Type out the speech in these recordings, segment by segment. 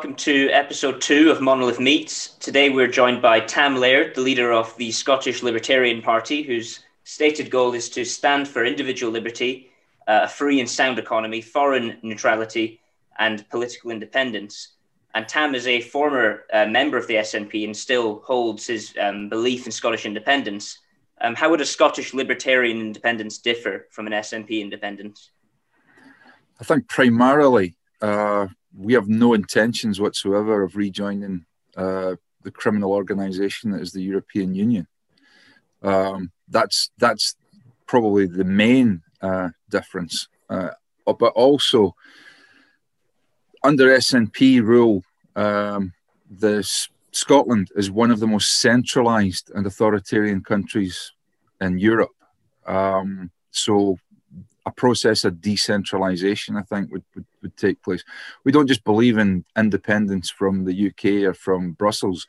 welcome to episode two of Monolith Meets. Today we're joined by Tam Laird, the leader of the Scottish Libertarian Party, whose stated goal is to stand for individual liberty, uh, a free and sound economy, foreign neutrality, and political independence. And Tam is a former uh, member of the SNP and still holds his um, belief in Scottish independence. Um, how would a Scottish libertarian independence differ from an SNP independence? I think primarily uh, we have no intentions whatsoever of rejoining uh, the criminal organisation that is the European Union. Um, that's that's probably the main uh, difference. Uh, but also, under SNP rule, um, the Scotland is one of the most centralised and authoritarian countries in Europe. Um, so a process of decentralization, I think, would, would, would, take place. We don't just believe in independence from the UK or from Brussels.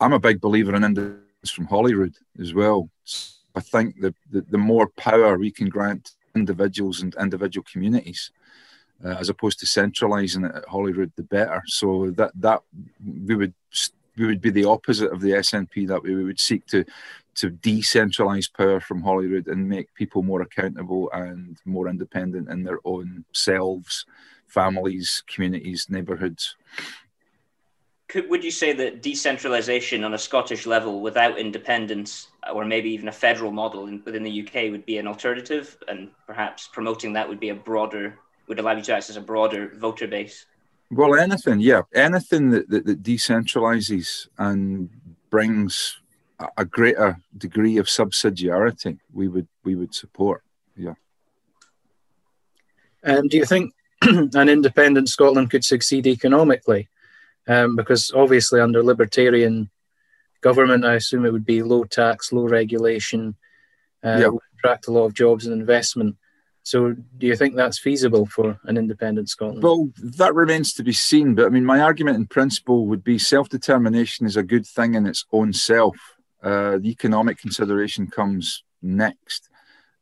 I'm a big believer in independence from Holyrood as well. I think that the, the more power we can grant individuals and individual communities, uh, as opposed to centralising it at Holyrood, the better. So that that we would we would be the opposite of the SNP. That we would seek to to decentralize power from Holyrood and make people more accountable and more independent in their own selves, families, communities, neighbourhoods. Could, would you say that decentralization on a Scottish level without independence, or maybe even a federal model in, within the UK, would be an alternative, and perhaps promoting that would be a broader, would allow you to access a broader voter base? Well, anything, yeah, anything that, that, that decentralizes and brings a greater degree of subsidiarity, we would we would support. Yeah. Um, do you think an independent Scotland could succeed economically? Um, because obviously, under libertarian government, I assume it would be low tax, low regulation, uh, yeah. attract a lot of jobs and investment. So, do you think that's feasible for an independent Scotland? Well, that remains to be seen. But I mean, my argument in principle would be self determination is a good thing in its own self. Uh, the economic consideration comes next.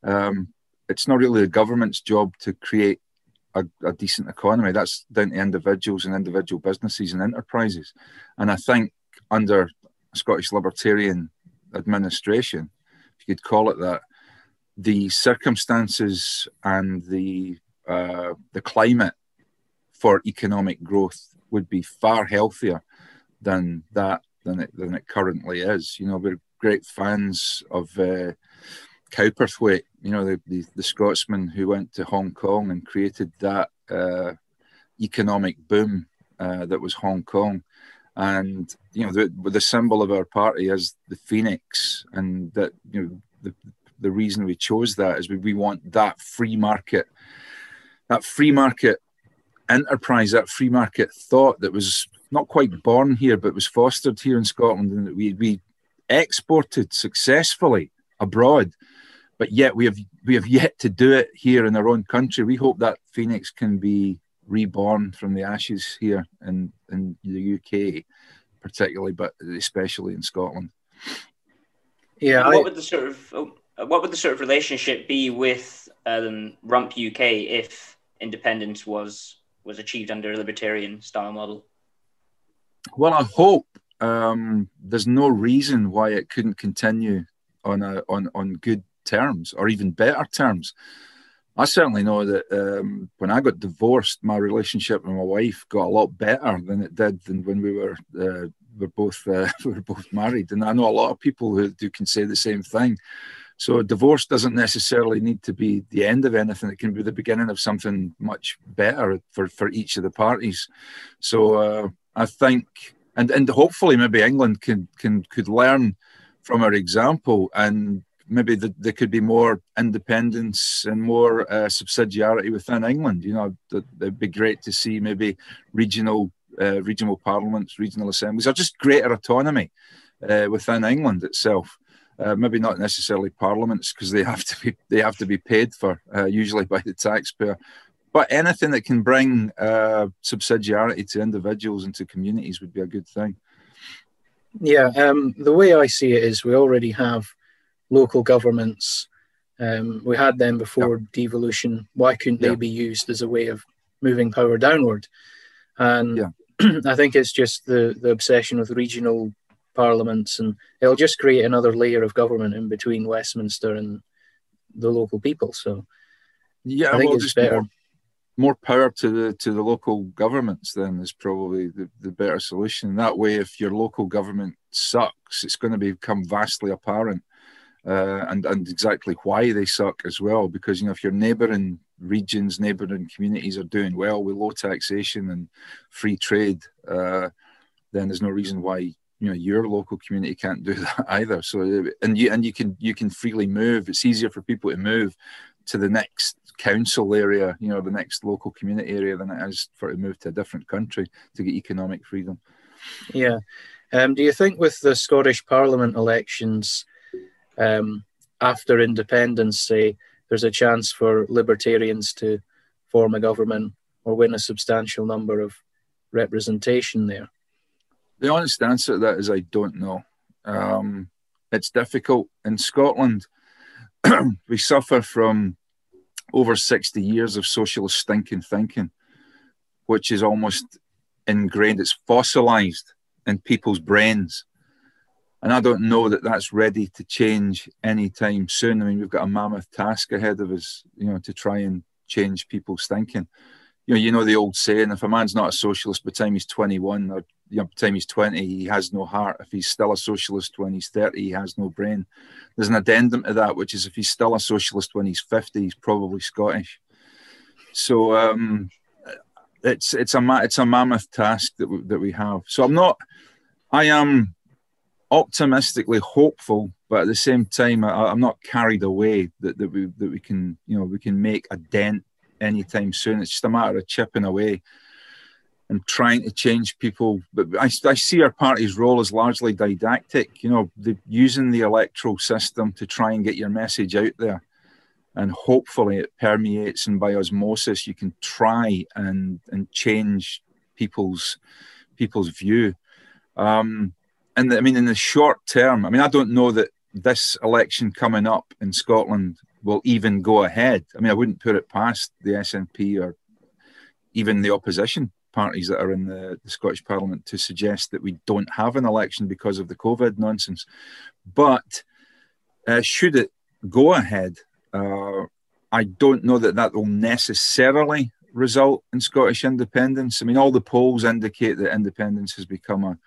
Um, it's not really the government's job to create a, a, decent economy. That's down to individuals and individual businesses and enterprises. And I think under Scottish Libertarian administration, if you could call it that, the circumstances and the uh, the climate for economic growth would be far healthier than that than it than it currently is. You know, we're great fans of uh, Cowperthwaite. You know, the, the, the Scotsman who went to Hong Kong and created that uh, economic boom uh, that was Hong Kong. And you know, the the symbol of our party is the phoenix, and that you know the the reason we chose that is we, we want that free market, that free market enterprise, that free market thought that was not quite born here, but was fostered here in Scotland, and that we we exported successfully abroad, but yet we have we have yet to do it here in our own country. We hope that Phoenix can be reborn from the ashes here in in the UK, particularly, but especially in Scotland. Yeah, what I, would the sort of what would the sort of relationship be with um, Rump UK if independence was was achieved under a libertarian style model? Well, I hope um, there's no reason why it couldn't continue on a, on on good terms or even better terms. I certainly know that um, when I got divorced, my relationship with my wife got a lot better than it did than when we were uh, were both uh, we were both married. And I know a lot of people who, who can say the same thing. So divorce doesn't necessarily need to be the end of anything. It can be the beginning of something much better for, for each of the parties. So uh, I think, and and hopefully maybe England can can could learn from our example, and maybe the, there could be more independence and more uh, subsidiarity within England. You know, it'd be great to see maybe regional uh, regional parliaments, regional assemblies, or just greater autonomy uh, within England itself. Uh, maybe not necessarily parliaments because they have to be they have to be paid for uh, usually by the taxpayer but anything that can bring uh, subsidiarity to individuals and to communities would be a good thing. Yeah, um, the way I see it is we already have local governments. Um, we had them before devolution. Why couldn't they be used as a way of moving power downward? And yeah. I think it's just the, the obsession with regional parliaments, and it'll just create another layer of government in between Westminster and the local people. So, yeah, I think well, it's better. More, more, power to the to the local governments. Then is probably the, the better solution. That way, if your local government sucks, it's going to become vastly apparent, uh, and and exactly why they suck as well. Because you know, if your neighbouring regions, neighbouring communities are doing well with low taxation and free trade, uh, then there's no reason why you know your local community can't do that either. So and you and you can you can freely move. It's easier for people to move to the next council area, you know, the next local community area than it is for to move to a different country to get economic freedom. Yeah. Um, do you think with the Scottish Parliament elections um, after independence, say, there's a chance for libertarians to form a government or win a substantial number of representation there? The honest answer to that is I don't know. Um, it's difficult. In Scotland, we suffer from over 60 years of socialist stinking thinking, which is almost ingrained, it's fossilized in people's brains. And I don't know that that's ready to change anytime soon. I mean, we've got a mammoth task ahead of us, you know, to try and change people's thinking. You know, you know the old saying: if a man's not a socialist by the time he's 21, or you know, by the time he's 20, he has no heart. If he's still a socialist when he's 30, he has no brain. There's an addendum to that, which is if he's still a socialist when he's 50, he's probably Scottish. So um, it's it's a it's a mammoth task that we, that we have. So I'm not. I am optimistically hopeful, but at the same time, I, am not carried away that, that we that we can you know we can make a dent anytime soon. It's just a matter of chipping away and trying to change people. But I, I see our party's role as largely didactic. You know, the, using the electoral system to try and get your message out there, and hopefully it permeates and by osmosis you can try and and change people's people's view. Um, and I mean, in the short term, I mean, I don't know that this election coming up in Scotland will even go ahead. I mean, I wouldn't put it past the SNP or even the opposition parties that are in the, the, Scottish Parliament to suggest that we don't have an election because of the COVID nonsense. But uh, should it go ahead, uh, I don't know that that will necessarily result in Scottish independence. I mean, all the polls indicate that independence has become a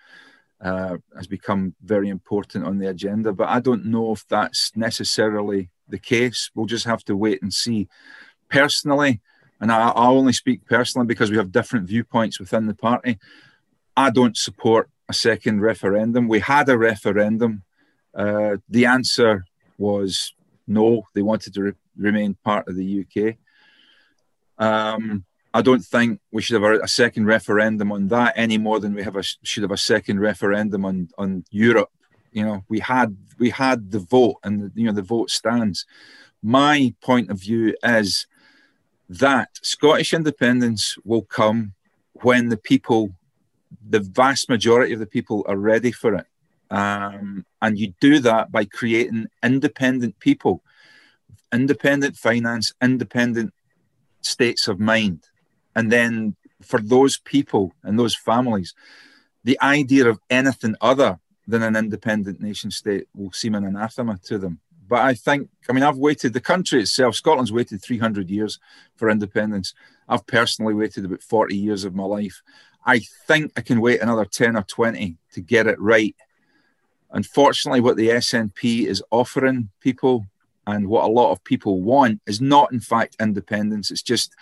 uh, has become very important on the agenda. But I don't know if that's necessarily the case. We'll just have to wait and see. Personally, and I, I only speak personally because we have different viewpoints within the party, I don't support a second referendum. We had a referendum. Uh, the answer was no, they wanted to re- remain part of the UK. Um, I don't think we should have a, second referendum on that any more than we have a should have a second referendum on on Europe. You know, we had we had the vote, and the, you know the vote stands. My point of view is that Scottish independence will come when the people, the vast majority of the people, are ready for it. Um, and you do that by creating independent people, independent finance, independent states of mind and then for those people and those families, the idea of anything other than an independent nation state will seem an anathema to them. But I think, I mean, I've waited, the country itself, Scotland's waited 300 years for independence. I've personally waited about 40 years of my life. I think I can wait another 10 or 20 to get it right. Unfortunately, what the SNP is offering people and what a lot of people want is not, in fact, independence. It's just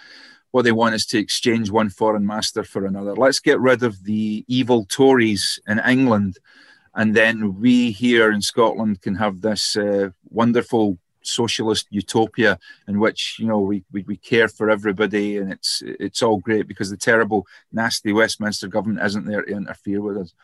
what they want is to exchange one foreign master for another. Let's get rid of the evil Tories in England, and then we here in Scotland can have this uh, wonderful socialist utopia in which you know we, we, we care for everybody and it's it's all great because the terrible nasty Westminster government isn't there to interfere with us,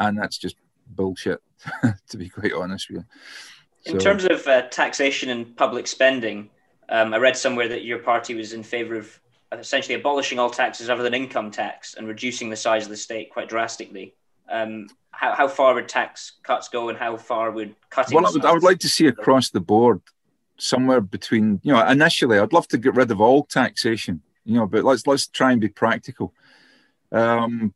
and that's just bullshit to be quite honest with you. In terms of uh, taxation and public spending, um, I read somewhere that your party was in favour of essentially abolishing all taxes other than income tax and reducing the size of the state quite drastically. Um, how, how far would tax cuts go and how far would cutting? Well, I would, I would like to see across the board somewhere between, you know, initially I'd love to get rid of all taxation, you know, but let's let's try and be practical. Um,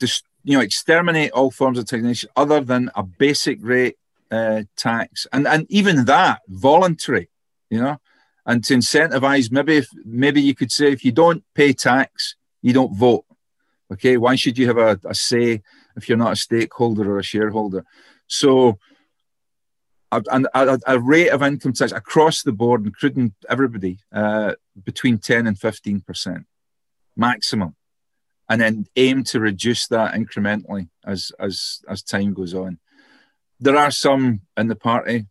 just you know exterminate all forms of taxation other than a basic rate uh, tax, and and even that voluntary, you know, and to incentivize maybe if maybe you could say if you don't pay tax, you don't vote. Okay, why should you have a, a say if you're not a stakeholder or a shareholder? So and a, a, rate of income tax across the board, including everybody, uh, between 10 and 15 percent maximum, and then aim to reduce that incrementally as as as time goes on. There are some in the party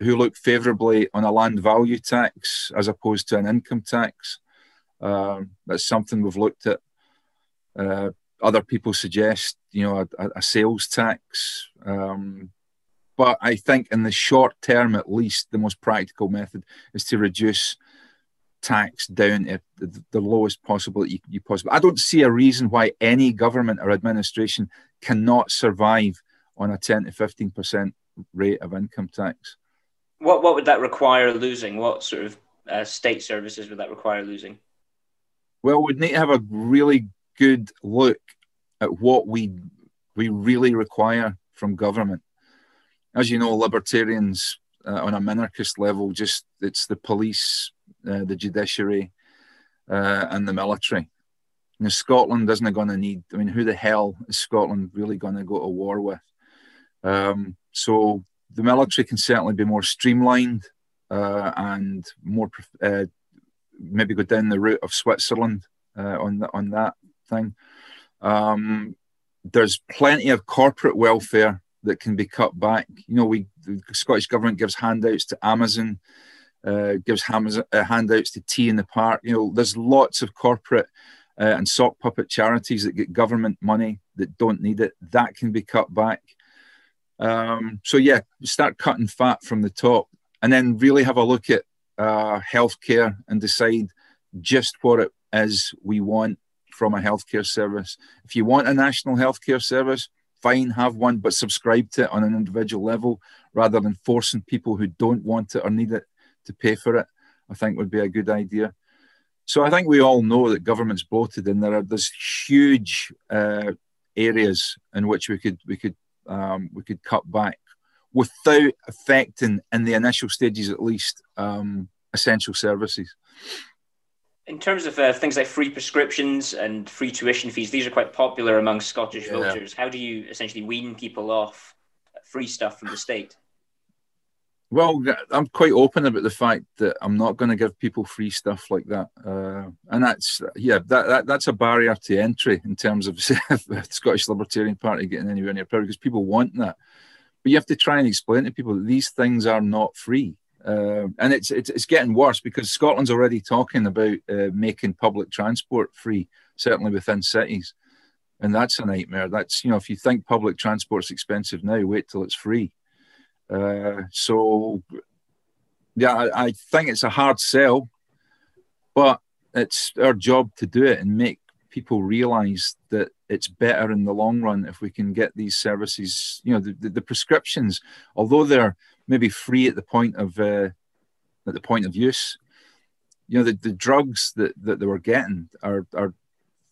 who look favourably on a land value tax as opposed to an income tax. Um, that's something we've looked at. Uh, other people suggest, you know, a, a sales tax. Um, but I think in the short term, at least, the most practical method is to reduce tax down to the, the lowest possible you, you possible. I don't see a reason why any government or administration cannot survive on a 10 to 15 percent rate of income tax. What what would that require losing? What sort of uh, state services would that require losing? Well, we'd need to have a really good look at what we we really require from government as you know, libertarians uh, on a minarchist level, just it's the police, uh, the judiciary, uh, and the military. Know, Scotland isn't going to need. I mean, who the hell is Scotland really going to go to war with? Um, so the military can certainly be more streamlined uh, and more uh, maybe go down the route of Switzerland uh, on the, on that thing. Um, there's plenty of corporate welfare that can be cut back. You know, we the Scottish government gives handouts to Amazon, uh, gives uh, handouts to T in the Park. You know, there's lots of corporate uh, and sock puppet charities that get government money that don't need it. That can be cut back. Um, so yeah, start cutting fat from the top, and then really have a look at uh, healthcare and decide just what it is we want from a healthcare service. If you want a national healthcare service, fine, have one, but subscribe to it on an individual level rather than forcing people who don't want it or need it to pay for it. I think would be a good idea. So I think we all know that government's bloated, and there are there's huge uh, areas in which we could we could um, we could cut back without affecting, in the initial stages at least, um, essential services. In terms of uh, things like free prescriptions and free tuition fees, these are quite popular among Scottish yeah. voters. How do you essentially wean people off free stuff from the state? Well, I'm quite open about the fact that I'm not going to give people free stuff like that, uh, and that's yeah, that, that that's a barrier to entry in terms of the Scottish Libertarian Party getting anywhere near power because people want that, but you have to try and explain to people that these things are not free. Uh, and it's, it's, it's getting worse because Scotland's already talking about uh, making public transport free, certainly within cities, and that's a nightmare. That's you know if you think public transport's expensive now, wait till it's free. Uh, so yeah, I, I think it's a hard sell, but it's our job to do it and make people realise that it's better in the long run if we can get these services. You know, the, the, the prescriptions, although they're maybe free at the point of uh, at the point of use. You know, the, the drugs that, that they were getting are are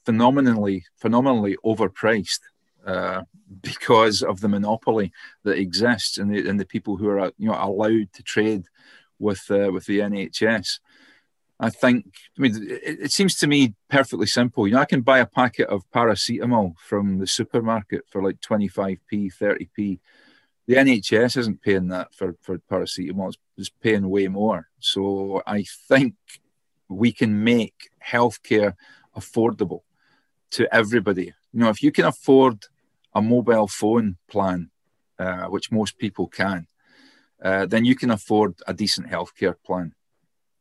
phenomenally phenomenally overpriced uh, because of the monopoly that exists and the and the people who are you know allowed to trade with uh, with the NHS. I think, I mean, it, it, seems to me perfectly simple. You know, I can buy a packet of paracetamol from the supermarket for like 25p, 30p, the NHS isn't paying that for, for paracetamol, it's, it's paying way more. So I think we can make healthcare affordable to everybody. You know, if you can afford a mobile phone plan, uh, which most people can, uh, then you can afford a decent healthcare plan.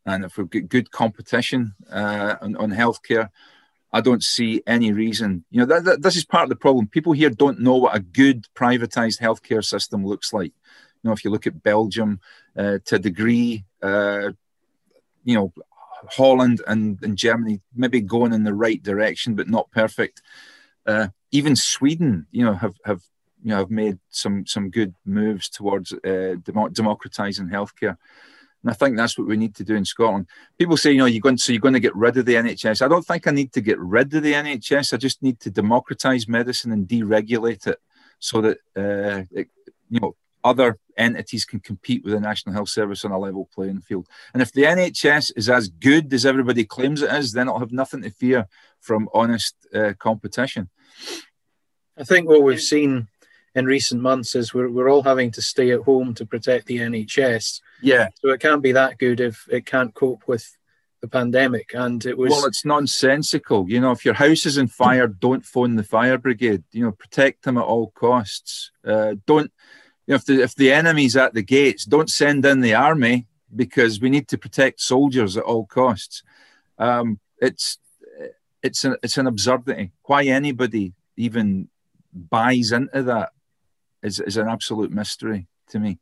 And if we've got good competition uh, on, on healthcare, I don't see any reason. You know, that, that, this is part of the problem. People here don't know what a good privatized healthcare system looks like. You know, if you look at Belgium uh, to a degree, uh, you know, Holland and, and Germany maybe going in the right direction, but not perfect. Uh, even Sweden, you know, have have you know have made some some good moves towards uh, democratizing healthcare. And I think that's what we need to do in Scotland. People say, you know, you're going, so you're going to get rid of the NHS. I don't think I need to get rid of the NHS. I just need to democratise medicine and deregulate it so that, uh, it, you know, other entities can compete with the National Health Service on a level playing field. And if the NHS is as good as everybody claims it is, then it'll have nothing to fear from honest uh, competition. I think what we've seen in recent months is we're, we're all having to stay at home to protect the NHS. Yeah. So it can't be that good if it can't cope with the pandemic. And it was. Well, it's nonsensical. You know, if your house is on fire, don't phone the fire brigade. You know, protect them at all costs. Uh, don't. You know, if the if the enemy's at the gates, don't send in the army because we need to protect soldiers at all costs. Um, it's it's an it's an absurdity. Why anybody even buys into that is, is an absolute mystery to me.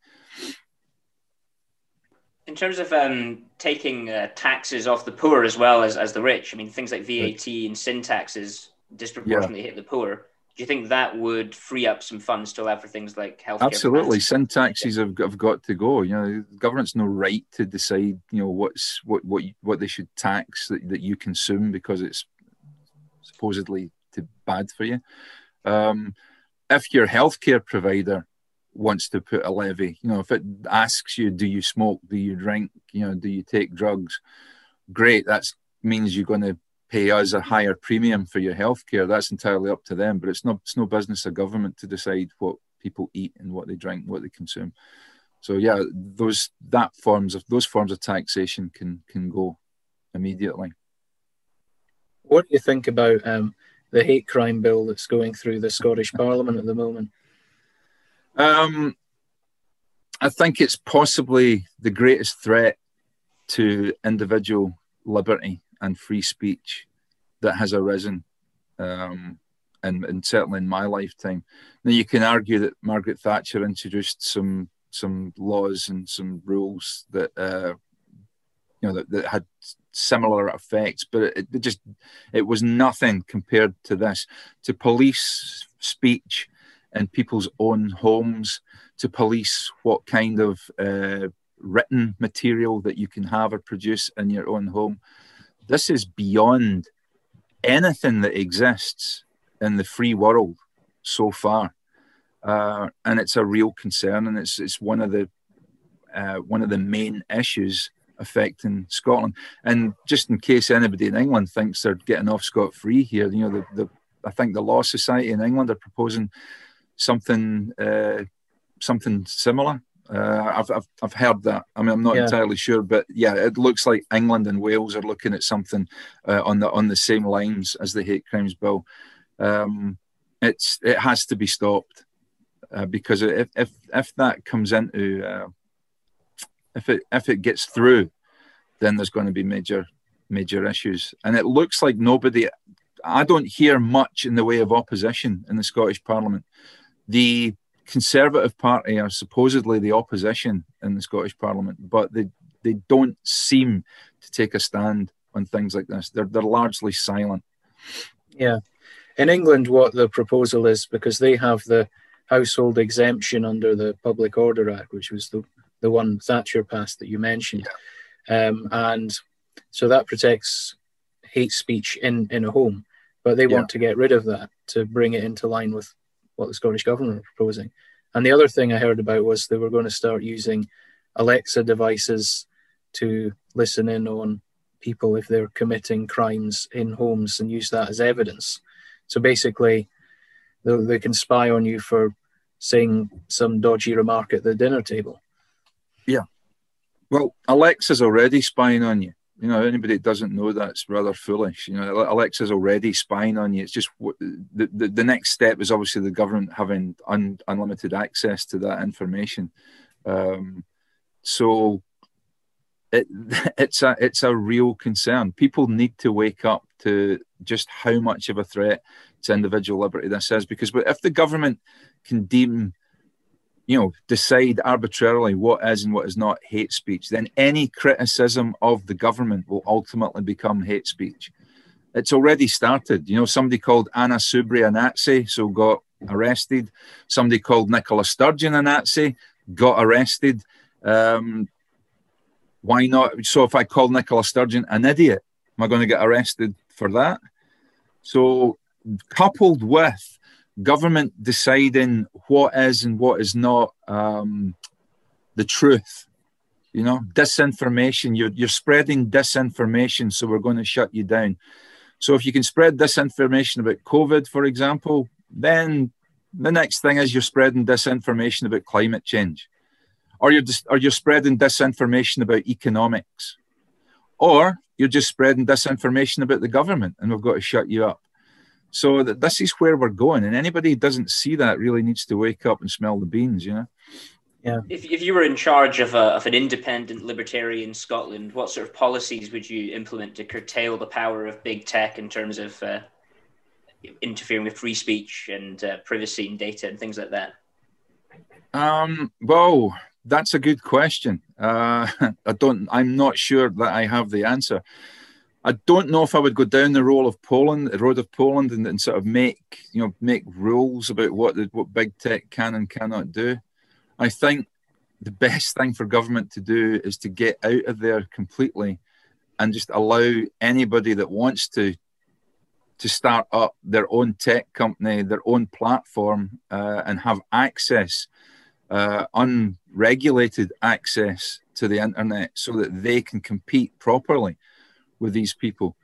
In terms of um, taking uh, taxes off the poor as well as, as the rich, I mean, things like VAT and sin taxes disproportionately yeah. hit the poor. Do you think that would free up some funds to allow for things like health? Absolutely, sin taxes have, have got to go. You know, the government's no right to decide. You know what's what what what they should tax that, that you consume because it's supposedly too bad for you. Um, if your healthcare provider wants to put a levy, you know, if it asks you, do you smoke, do you drink, you know, do you take drugs? Great, that means you're going to pay us a higher premium for your healthcare. That's entirely up to them, but it's no it's no business of government to decide what people eat and what they drink, what they consume. So yeah, those that forms of those forms of taxation can can go immediately. What do you think about um, the hate crime bill that's going through the Scottish Parliament at the moment? Um, I think it's possibly the greatest threat to individual liberty and free speech that has arisen, um, and, and certainly in my lifetime. Now you can argue that Margaret Thatcher introduced some some laws and some rules that uh, you know that, that had similar effects, but it, it, just it was nothing compared to this. To police speech in people's own homes, to police what kind of uh, written material that you can have or produce in your own home. This is beyond anything that exists in the free world so far, uh, and it's a real concern, and it's it's one of the uh, one of the main issues affecting Scotland. And just in case anybody in England thinks they're getting off scot free here, you know, the, the I think the Law Society in England are proposing something uh, something similar. Uh, I've, I've, I've heard that. I mean, I'm not yeah. entirely sure, but yeah, it looks like England and Wales are looking at something uh, on the on the same lines as the hate crimes bill. Um, it's it has to be stopped uh, because if if if that comes into uh, if it if it gets through, then there's going to be major major issues. And it looks like nobody. I don't hear much in the way of opposition in the Scottish Parliament. The Conservative Party are supposedly the opposition in the Scottish Parliament, but they they don't seem to take a stand on things like this. They're they're largely silent. Yeah, in England, what the proposal is because they have the household exemption under the Public Order Act, which was the the one Thatcher passed that you mentioned. Um, and so that protects hate speech in, in a home. But they yeah. want to get rid of that to bring it into line with what the Scottish Government are proposing. And the other thing I heard about was they were going to start using Alexa devices to listen in on people if they're committing crimes in homes and use that as evidence. So basically, they, they can spy on you for saying some dodgy remark at the dinner table. Yeah. Well, Alexa's already spying on you. You know, anybody that doesn't know that's rather foolish. You know, Alexa's already spying on you. It's just the, the, the next step is obviously the government having un, unlimited access to that information. Um, so it, it's a it's a real concern. People need to wake up to just how much of a threat to individual liberty this is. Because if the government can deem you know, decide arbitrarily what is and what is not hate speech, then any criticism of the government will ultimately become hate speech. It's already started. You know, somebody called Anna Soubry a Nazi, so got arrested. Somebody called Nicola Sturgeon a Nazi, got arrested. Um, why not? So if I call Nicola Sturgeon an idiot, am I going to get arrested for that? So coupled with government deciding what is and what is not um, the truth, you know, disinformation. You're you're spreading disinformation, so we're going to shut you down. So if you can spread disinformation about COVID, for example, then the next thing is you're spreading disinformation about climate change, or you're or you're spreading disinformation about economics, or you're just spreading disinformation about the government, and we've got to shut you up. So that this is where we're going, and anybody who doesn't see that really needs to wake up and smell the beans, you know. Yeah. If, if you were in charge of, a, of an independent libertarian Scotland, what sort of policies would you implement to curtail the power of big tech in terms of uh, interfering with free speech and uh, privacy and data and things like that? Um, well, that's a good question. Uh, I don't. I'm not sure that I have the answer. I don't know if I would go down the road of Poland, the road of Poland, and, and sort of make you know make rules about what the, what big tech can and cannot do. I think the best thing for government to do is to get out of there completely and just allow anybody that wants to to start up their own tech company, their own platform, uh, and have access, uh, unregulated access to the internet, so that they can compete properly with these people.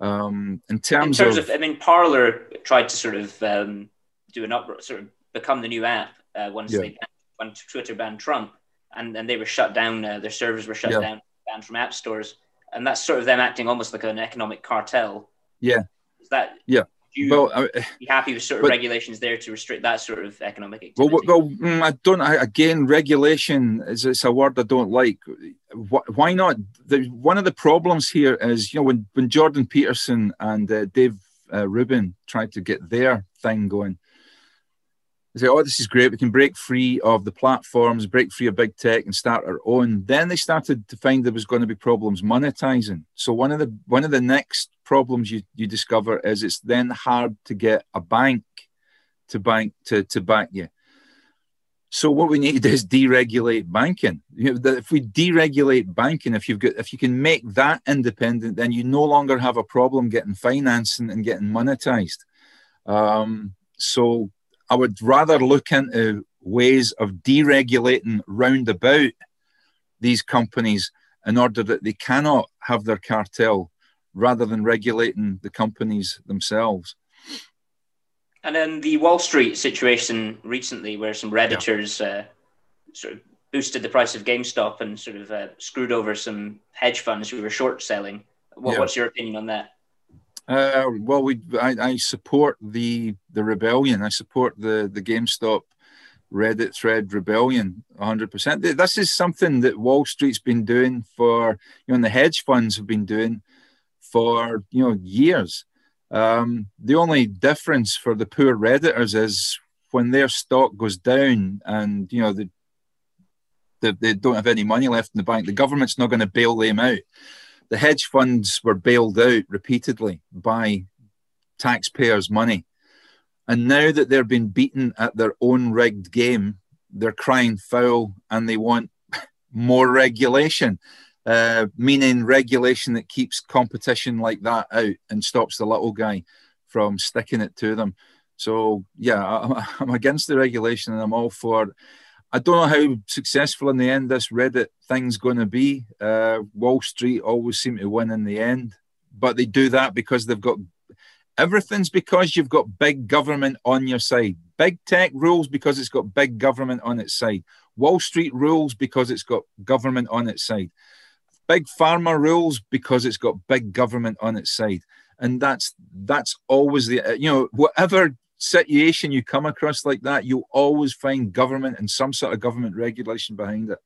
Um, in terms, in terms of, of, I mean, Parler tried to sort of um, do an up, sort of become the new app uh, once yeah. they when Twitter banned Trump, and, and they were shut down. Uh, their servers were shut yeah. down, banned from app stores, and that's sort of them acting almost like an economic cartel. Yeah. Is that yeah? you well, I, be happy with sort of but, regulations there to restrict that sort of economic activity? Well, well, mm, I don't. I, again, regulation is it's a word I don't like. Why not? The, one of the problems here is, you know, when when Jordan Peterson and uh, Dave uh, Rubin tried to get their thing going, they say, oh, this is great. We can break free of the platforms, break free of big tech, and start our own. Then they started to find there was going to be problems monetizing. So one of the one of the next problems you, you discover is it's then hard to get a bank to bank to, to back you. So what we need is deregulate banking. You know, if we deregulate banking, if you've got if you can make that independent, then you no longer have a problem getting financing and getting monetized. Um, so I would rather look into ways of deregulating roundabout these companies in order that they cannot have their cartel rather than regulating the companies themselves. And then the Wall Street situation recently, where some Redditors yeah. uh, sort of boosted the price of GameStop and sort of uh, screwed over some hedge funds who were short selling. What, yeah. What's your opinion on that? Uh, well, we I, I, support the the rebellion. I support the the GameStop Reddit thread rebellion 100%. This is something that Wall Street's been doing for you know, the hedge funds have been doing for you know years. Um, the only difference for the poor redditors is when their stock goes down and you know the they, they don't have any money left in the bank, the government's not going to bail them out the hedge funds were bailed out repeatedly by taxpayers' money. And now that they're being beaten at their own rigged game, they're crying foul and they want more regulation, uh, meaning regulation that keeps competition like that out and stops the little guy from sticking it to them. So, yeah, I'm against the regulation and I'm all for I don't know how successful in the end this Reddit thing's going to be. Uh, Wall Street always seem to win in the end, but they do that because they've got everything's because you've got big government on your side. Big tech rules because it's got big government on its side. Wall Street rules because it's got government on its side. Big pharma rules because it's got big government on its side. And that's that's always the you know whatever situation you come across like that, you'll always find government and some sort of government regulation behind it.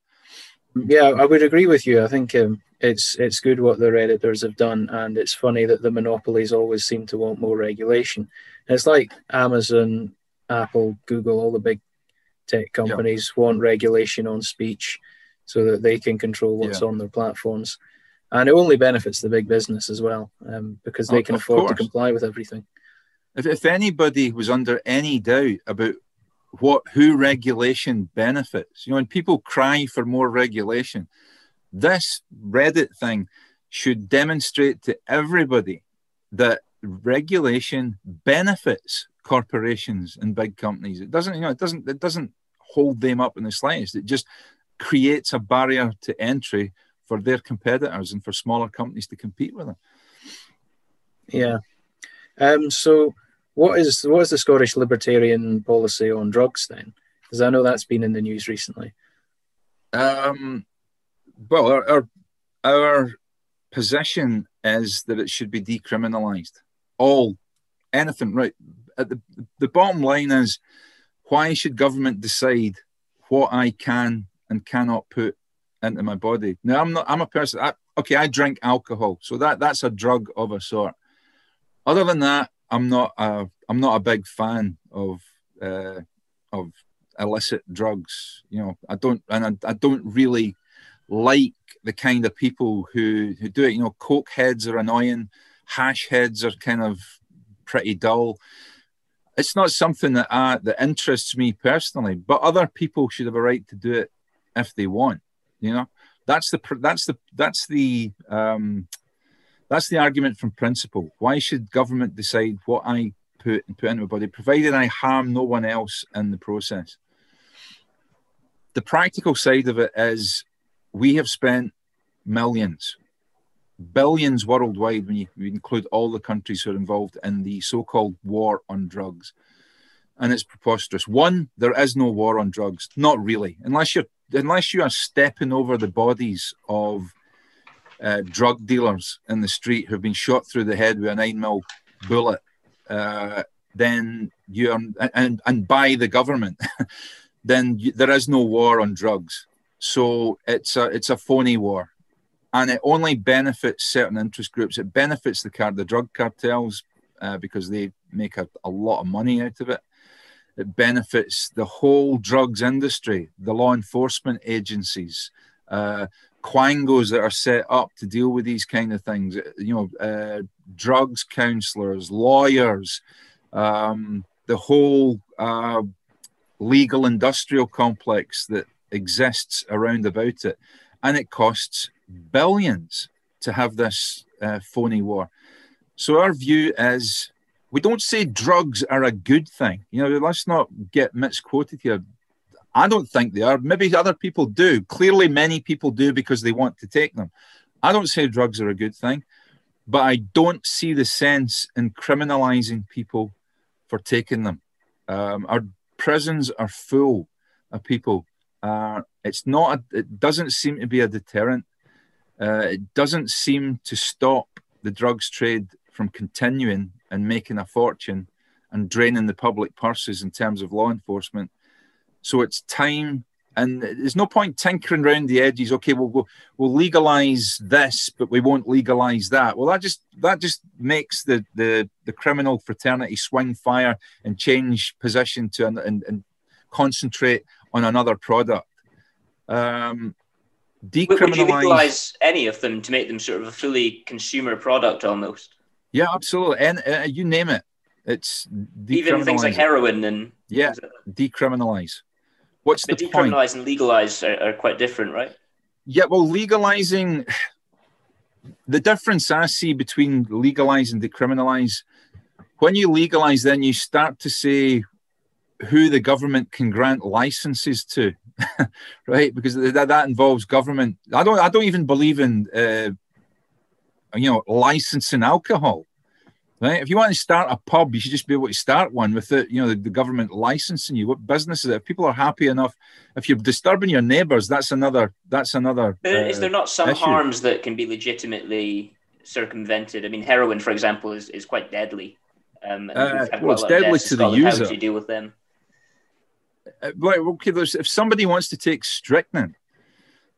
Yeah, I would agree with you. I think um, it's it's good what the redditors have done, and it's funny that the monopolies always seem to want more regulation. it's like Amazon, Apple, Google, all the big tech companies yeah. want regulation on speech so that they can control what's yeah. on their platforms, and it only benefits the big business as well um, because they can afford course. to comply with everything. If, if anybody was under any doubt about what who regulation benefits, you know, when people cry for more regulation, This Reddit thing should demonstrate to everybody that regulation benefits corporations and big companies. It doesn't, you know, it doesn't, it doesn't hold them up in the slightest. It just creates a barrier to entry for their competitors and for smaller companies to compete with them. Yeah. Um, so, what is what is the Scottish Libertarian policy on drugs then? Because I know that's been in the news recently. Um, well, our, our, our position is that it should be decriminalised. All anything right. At the the bottom line is, why should government decide what I can and cannot put into my body? Now, I'm not. I'm a person. I, okay, I drink alcohol, so that that's a drug of a sort. Other than that, I'm not a I'm not a big fan of uh, of illicit drugs. You know, I don't and I, I don't really like the kind of people who who do it. You know, coke heads are annoying, hash heads are kind of pretty dull. It's not something that I, that interests me personally, but other people should have a right to do it if they want. You know, that's the that's the that's the um, that's the argument from principle. Why should government decide what I put and put into my body, provided I harm no one else in the process? The practical side of it is we have spent millions, billions worldwide when you, include all the countries who are involved in the so-called war on drugs. And it's preposterous. One, there is no war on drugs. Not really. Unless you're unless you are stepping over the bodies of uh, drug dealers in the street who've been shot through the head with a nine mil bullet, uh, then you're and and by the government, then you, there is no war on drugs. So it's a it's a phony war, and it only benefits certain interest groups. It benefits the car the drug cartels uh, because they make a, a lot of money out of it. It benefits the whole drugs industry, the law enforcement agencies, uh, quangos that are set up to deal with these kind of things. You know, uh, drugs counselors, lawyers, um, the whole uh, legal industrial complex that exists around about it, and it costs billions to have this uh, phony war. So our view is we don't say drugs are a good thing. You know, let's not get misquoted here. I don't think they are. Maybe other people do. Clearly, many people do because they want to take them. I don't say drugs are a good thing, but I don't see the sense in criminalizing people for taking them. Um, our prisons are full of people uh, it's not. A, it doesn't seem to be a deterrent. Uh, it doesn't seem to stop the drugs trade from continuing and making a fortune and draining the public purses in terms of law enforcement. So it's time, and there's no point tinkering around the edges. Okay, we'll we'll, we'll legalize this, but we won't legalize that. Well, that just that just makes the the the criminal fraternity swing fire and change position to and, and, and concentrate on another product. Um, decriminalize. Would you legalize any of them to make them sort of a fully consumer product almost? Yeah, absolutely. And uh, you name it, it's even things like heroin and yeah, decriminalize. What's but the decriminalize point? and legalize are, are quite different, right? Yeah, well, legalizing the difference I see between legalize and decriminalize. When you legalize, then you start to say who the government can grant licenses to, right? Because that, that involves government. I don't. I don't even believe in, uh, you know, licensing alcohol. Right? If you want to start a pub, you should just be able to start one without, you know, the, the government licensing you. What business is it? If people are happy enough, if you're disturbing your neighbours, that's another. That's another. Uh, is there not some issue. harms that can be legitimately circumvented? I mean, heroin, for example, is, is quite deadly. Um, uh, well, it's deadly to the user. How do you deal with them? right, okay, if somebody wants to take strychnine,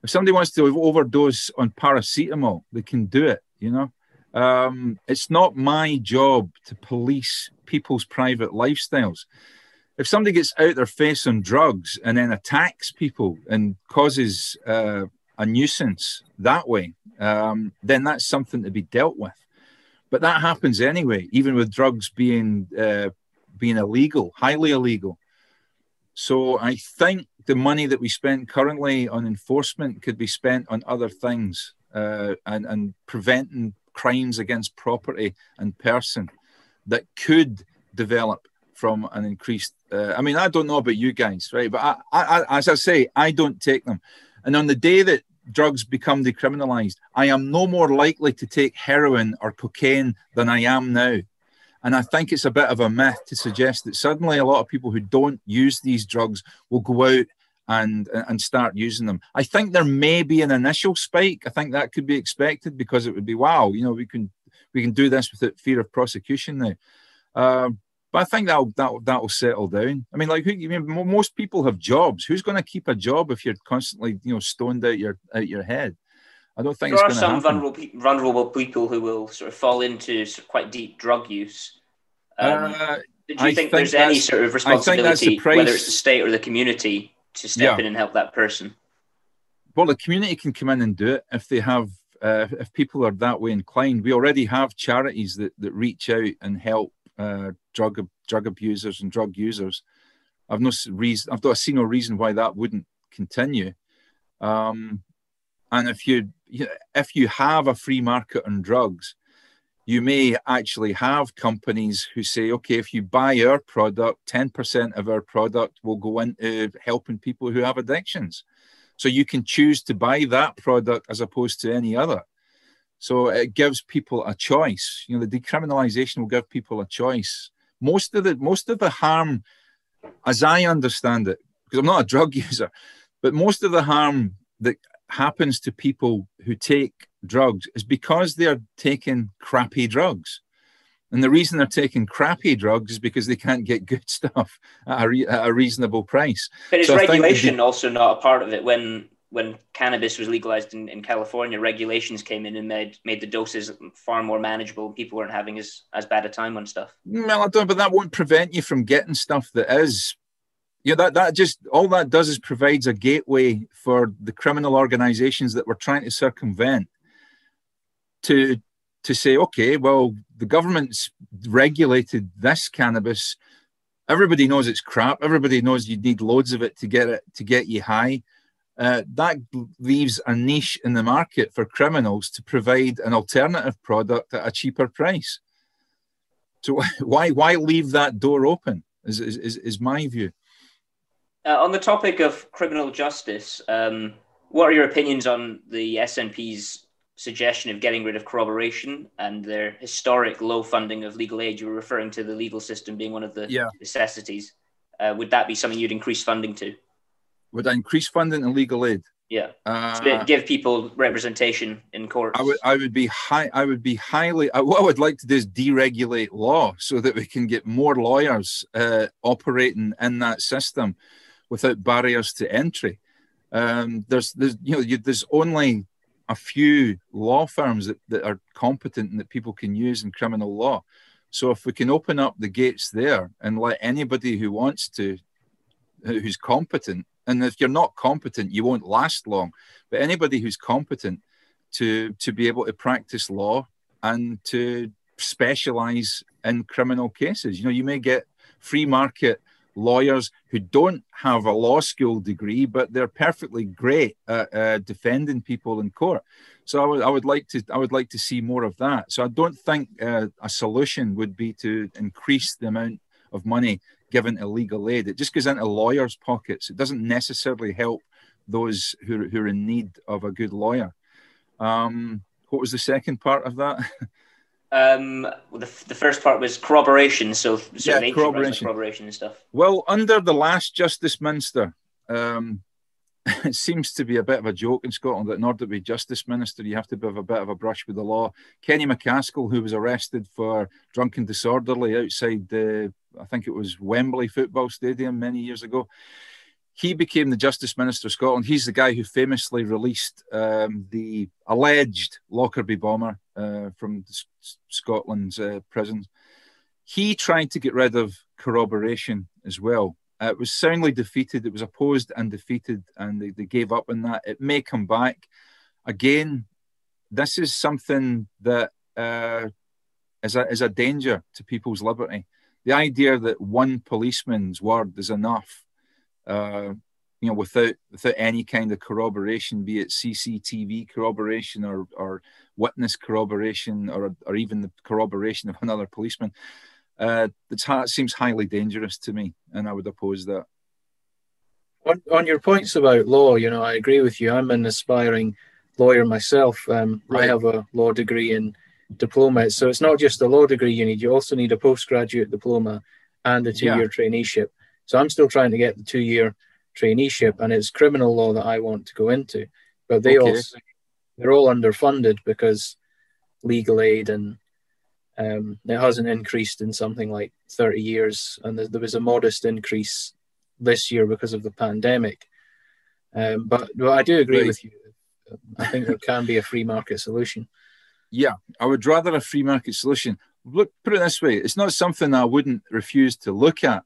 if somebody wants to overdose on paracetamol, they can do it, you know. Um, it's not my job to police people's private lifestyles. If somebody gets out their face on drugs and then attacks people and causes uh, a nuisance that way, um, then that's something to be dealt with. But that happens anyway, even with drugs being uh, being illegal, highly illegal. So I think the money that we spend currently on enforcement could be spent on other things uh, and, and preventing crimes against property and person that could develop from an increased. Uh, I mean, I don't know about you guys, right? But I, I, as I say, I don't take them. And on the day that drugs become decriminalized, I am no more likely to take heroin or cocaine than I am now. And I think it's a bit of a myth to suggest that suddenly a lot of people who don't use these drugs will go out and and start using them. I think there may be an initial spike. I think that could be expected because it would be wow, you know, we can we can do this without fear of prosecution now. Uh, but I think that'll that that will settle down. I mean, like who, I mean, most people have jobs. Who's going to keep a job if you're constantly you know stoned out your out your head? I don't think there are some vulnerable vulnerable people who will sort of fall into quite deep drug use. Um, uh, do you think, think there's any sort of responsibility, whether it's the state or the community, to step yeah. in and help that person? Well, the community can come in and do it if they have, uh, if people are that way inclined. We already have charities that, that reach out and help uh, drug drug abusers and drug users. I've no reason. I've not seen no reason why that wouldn't continue. Um, and if you if you have a free market on drugs, you may actually have companies who say, okay, if you buy our product, 10% of our product will go into helping people who have addictions. So you can choose to buy that product as opposed to any other. So it gives people a choice. You know, the decriminalization will give people a choice. Most of the most of the harm, as I understand it, because I'm not a drug user, but most of the harm that happens to people who take drugs is because they're taking crappy drugs. And the reason they're taking crappy drugs is because they can't get good stuff at a, re- at a reasonable price. But is so regulation also not a part of it? When when cannabis was legalized in, in California, regulations came in and made made the doses far more manageable. People weren't having as, as bad a time on stuff. Well, I don't, but that won't prevent you from getting stuff that is yeah, that, that just all that does is provides a gateway for the criminal organizations that we're trying to circumvent to to say, okay, well, the government's regulated this cannabis. Everybody knows it's crap. Everybody knows you need loads of it to get it to get you high. Uh, that leaves a niche in the market for criminals to provide an alternative product at a cheaper price. So why why leave that door open? Is is, is my view. Uh, on the topic of criminal justice, um, what are your opinions on the SNP's suggestion of getting rid of corroboration and their historic low funding of legal aid? You were referring to the legal system being one of the yeah. necessities. Uh, would that be something you'd increase funding to? Would I increase funding in legal aid? Yeah, uh, give people representation in court. I would, I would be high. I would be highly. I, what I would like to do is deregulate law so that we can get more lawyers uh, operating in that system without barriers to entry. Um, there's, there's, you know, you, there's only a few law firms that, that are competent and that people can use in criminal law. So if we can open up the gates there and let anybody who wants to, who's competent, and if you're not competent, you won't last long. But anybody who's competent to to be able to practice law and to specialize in criminal cases, you know, you may get free market lawyers who don't have a law school degree, but they're perfectly great at uh, defending people in court. So I would, I would like to, I would like to see more of that. So I don't think uh, a solution would be to increase the amount of money given to legal aid. It just goes into lawyers' pockets. It doesn't necessarily help those who, who are in need of a good lawyer. Um, what was the second part of that? Um, the, the first part was corroboration, so yeah, corroboration. corroboration and stuff. Well, under the last Justice Minister, um, it seems to be a bit of a joke in Scotland that in order to be Justice Minister, you have to have a bit of a brush with the law. Kenny MacAskill, who was arrested for drunken disorderly outside the, I think it was Wembley Football Stadium many years ago, he became the Justice Minister of Scotland. He's the guy who famously released um, the alleged Lockerbie bomber uh, from Scotland's uh, prisons. He tried to get rid of corroboration as well. Uh, it was soundly defeated. It was opposed and defeated, and they, they gave up on that. It may come back. Again, this is something that uh, is a, is a danger to people's liberty. The idea that one policeman's word is enough uh, you know, without without any kind of corroboration, be it CCTV corroboration or or witness corroboration or or even the corroboration of another policeman, uh, it seems highly dangerous to me, and I would oppose that. On, on your points about law, you know, I agree with you. I'm an aspiring lawyer myself. Um, right. I have a law degree and diploma, so it's not just a law degree you need. You also need a postgraduate diploma and a two-year yeah. traineeship. So I'm still trying to get the two-year traineeship, and it's criminal law that I want to go into. But they okay. also they're all underfunded because legal aid and um, it hasn't increased in something like 30 years, and there, there was a modest increase this year because of the pandemic. Um, but, but I do agree right. with you. I think there can be a free market solution. Yeah, I would rather a free market solution. Look, put it this way: it's not something I wouldn't refuse to look at,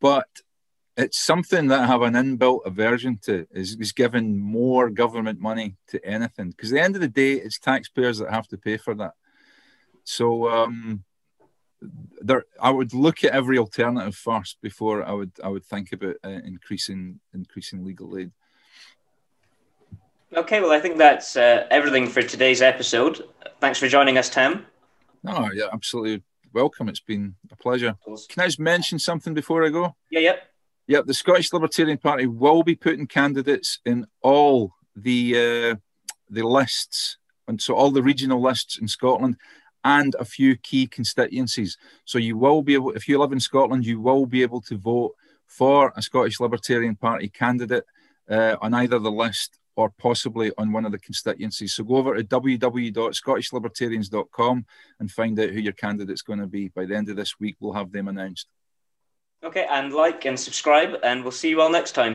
but it's something that I have an inbuilt aversion to. Is, is giving more government money to anything because at the end of the day, it's taxpayers that have to pay for that. So um, there, I would look at every alternative first before I would I would think about uh, increasing increasing legal aid. Okay, well, I think that's uh, everything for today's episode. Thanks for joining us, Tam. No, yeah, absolutely welcome. It's been a pleasure. Can I just mention something before I go? Yeah, yep. Yep, the Scottish Libertarian Party will be putting candidates in all the uh, the lists, and so all the regional lists in Scotland and a few key constituencies. So you will be able, if you live in Scotland, you will be able to vote for a Scottish Libertarian Party candidate uh, on either the list or possibly on one of the constituencies. So go over to www.scottishlibertarians.com and find out who your candidate's going to be. By the end of this week, we'll have them announced. Okay, and like and subscribe, and we'll see you all next time.